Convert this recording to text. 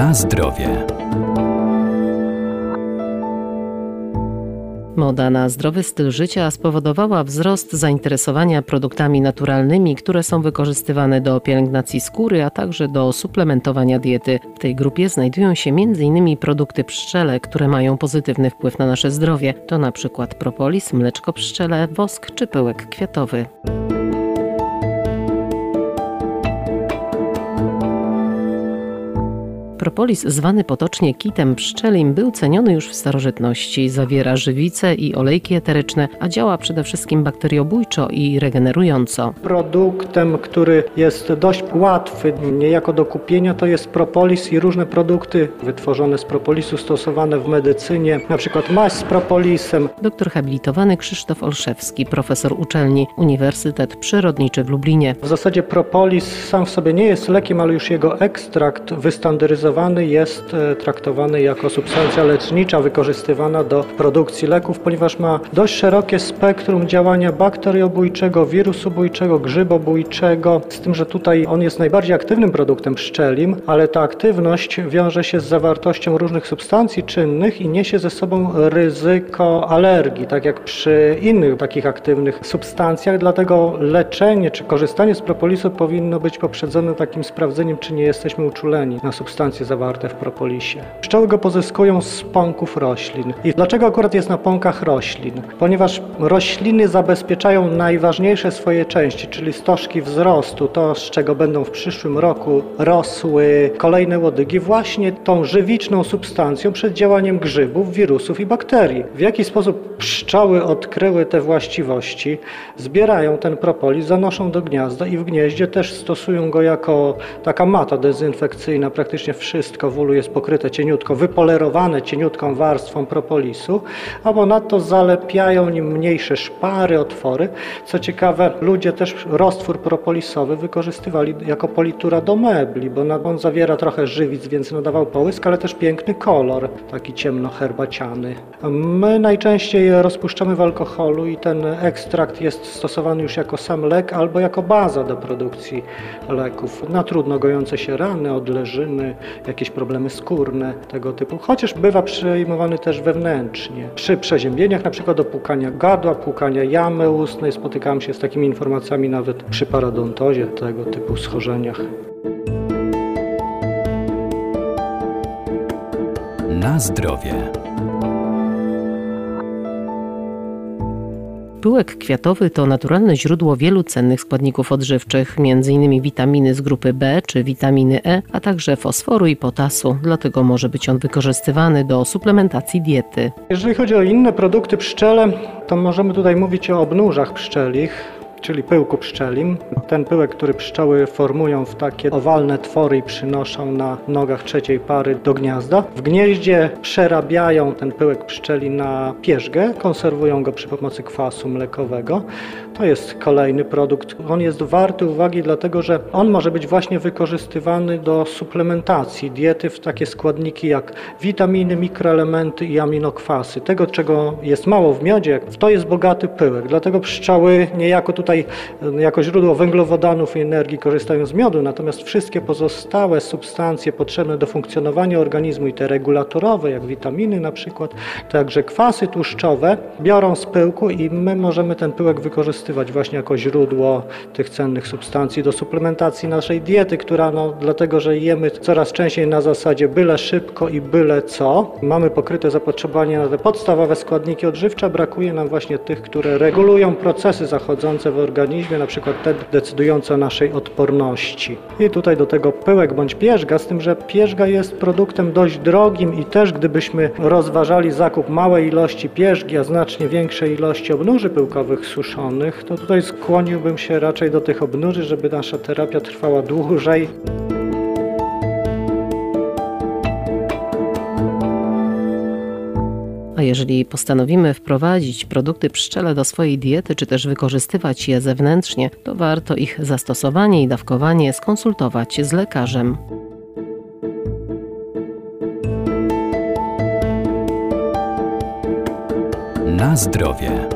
Na zdrowie. Moda na zdrowy styl życia spowodowała wzrost zainteresowania produktami naturalnymi, które są wykorzystywane do pielęgnacji skóry, a także do suplementowania diety. W tej grupie znajdują się m.in. produkty pszczele, które mają pozytywny wpływ na nasze zdrowie. To na przykład propolis, mleczko pszczele, wosk czy pyłek kwiatowy. Propolis, zwany potocznie kitem pszczelim, był ceniony już w starożytności. Zawiera żywice i olejki eteryczne, a działa przede wszystkim bakteriobójczo i regenerująco. Produktem, który jest dość łatwy niejako do kupienia, to jest propolis i różne produkty wytworzone z propolisu, stosowane w medycynie, na przykład maść z propolisem. Doktor habilitowany Krzysztof Olszewski, profesor uczelni Uniwersytet Przyrodniczy w Lublinie. W zasadzie propolis sam w sobie nie jest lekiem, ale już jego ekstrakt wystandaryzowany jest e, traktowany jako substancja lecznicza wykorzystywana do produkcji leków, ponieważ ma dość szerokie spektrum działania bakteriobójczego, wirusobójczego, grzybobójczego, z tym, że tutaj on jest najbardziej aktywnym produktem pszczelim, ale ta aktywność wiąże się z zawartością różnych substancji czynnych i niesie ze sobą ryzyko alergii, tak jak przy innych takich aktywnych substancjach, dlatego leczenie czy korzystanie z propolisu powinno być poprzedzone takim sprawdzeniem, czy nie jesteśmy uczuleni na substancje substancje zawarte w propolisie. Pszczoły go pozyskują z pąków roślin. I dlaczego akurat jest na pąkach roślin? Ponieważ rośliny zabezpieczają najważniejsze swoje części, czyli stożki wzrostu, to z czego będą w przyszłym roku rosły kolejne łodygi, właśnie tą żywiczną substancją przed działaniem grzybów, wirusów i bakterii. W jaki sposób pszczoły odkryły te właściwości, zbierają ten propolis, zanoszą do gniazda i w gnieździe też stosują go jako taka mata dezynfekcyjna praktycznie w wszystko w ulu jest pokryte cieniutko, wypolerowane cieniutką warstwą propolisu, a ponadto zalepiają nim mniejsze szpary, otwory. Co ciekawe, ludzie też roztwór propolisowy wykorzystywali jako politura do mebli, bo on zawiera trochę żywic, więc nadawał połysk, ale też piękny kolor, taki ciemno-herbaciany. My najczęściej rozpuszczamy w alkoholu i ten ekstrakt jest stosowany już jako sam lek albo jako baza do produkcji leków na trudno gojące się rany, odleżyny, jakieś problemy skórne tego typu, chociaż bywa przyjmowany też wewnętrznie. Przy przeziębieniach, na przykład do płukania gardła, płukania jamy ustnej, spotykałem się z takimi informacjami nawet przy paradontozie, tego typu schorzeniach. Na zdrowie. Pyłek kwiatowy to naturalne źródło wielu cennych składników odżywczych, m.in. witaminy z grupy B czy witaminy E, a także fosforu i potasu, dlatego może być on wykorzystywany do suplementacji diety. Jeżeli chodzi o inne produkty pszczele, to możemy tutaj mówić o obnóżach pszczelich czyli pyłku pszczelim. Ten pyłek, który pszczoły formują w takie owalne twory i przynoszą na nogach trzeciej pary do gniazda. W gnieździe przerabiają ten pyłek pszczeli na pierzgę, konserwują go przy pomocy kwasu mlekowego. To jest kolejny produkt. On jest warty uwagi, dlatego że on może być właśnie wykorzystywany do suplementacji diety w takie składniki jak witaminy, mikroelementy i aminokwasy. Tego, czego jest mało w miodzie, w to jest bogaty pyłek. Dlatego pszczoły niejako tutaj tutaj e, jako źródło węglowodanów i energii korzystają z miodu, natomiast wszystkie pozostałe substancje potrzebne do funkcjonowania organizmu i te regulatorowe, jak witaminy na przykład, także kwasy tłuszczowe, biorą z pyłku i my możemy ten pyłek wykorzystywać właśnie jako źródło tych cennych substancji do suplementacji naszej diety, która no, dlatego, że jemy coraz częściej na zasadzie byle szybko i byle co, mamy pokryte zapotrzebowanie na te podstawowe składniki odżywcze, brakuje nam właśnie tych, które regulują procesy zachodzące w organizmie, na przykład te decydujące o naszej odporności. I tutaj do tego pyłek bądź pierzga, z tym, że pierzga jest produktem dość drogim i też gdybyśmy rozważali zakup małej ilości pierzgi, a znacznie większej ilości obnóży pyłkowych suszonych, to tutaj skłoniłbym się raczej do tych obnóży, żeby nasza terapia trwała dłużej. A jeżeli postanowimy wprowadzić produkty pszczele do swojej diety, czy też wykorzystywać je zewnętrznie, to warto ich zastosowanie i dawkowanie skonsultować z lekarzem. Na zdrowie.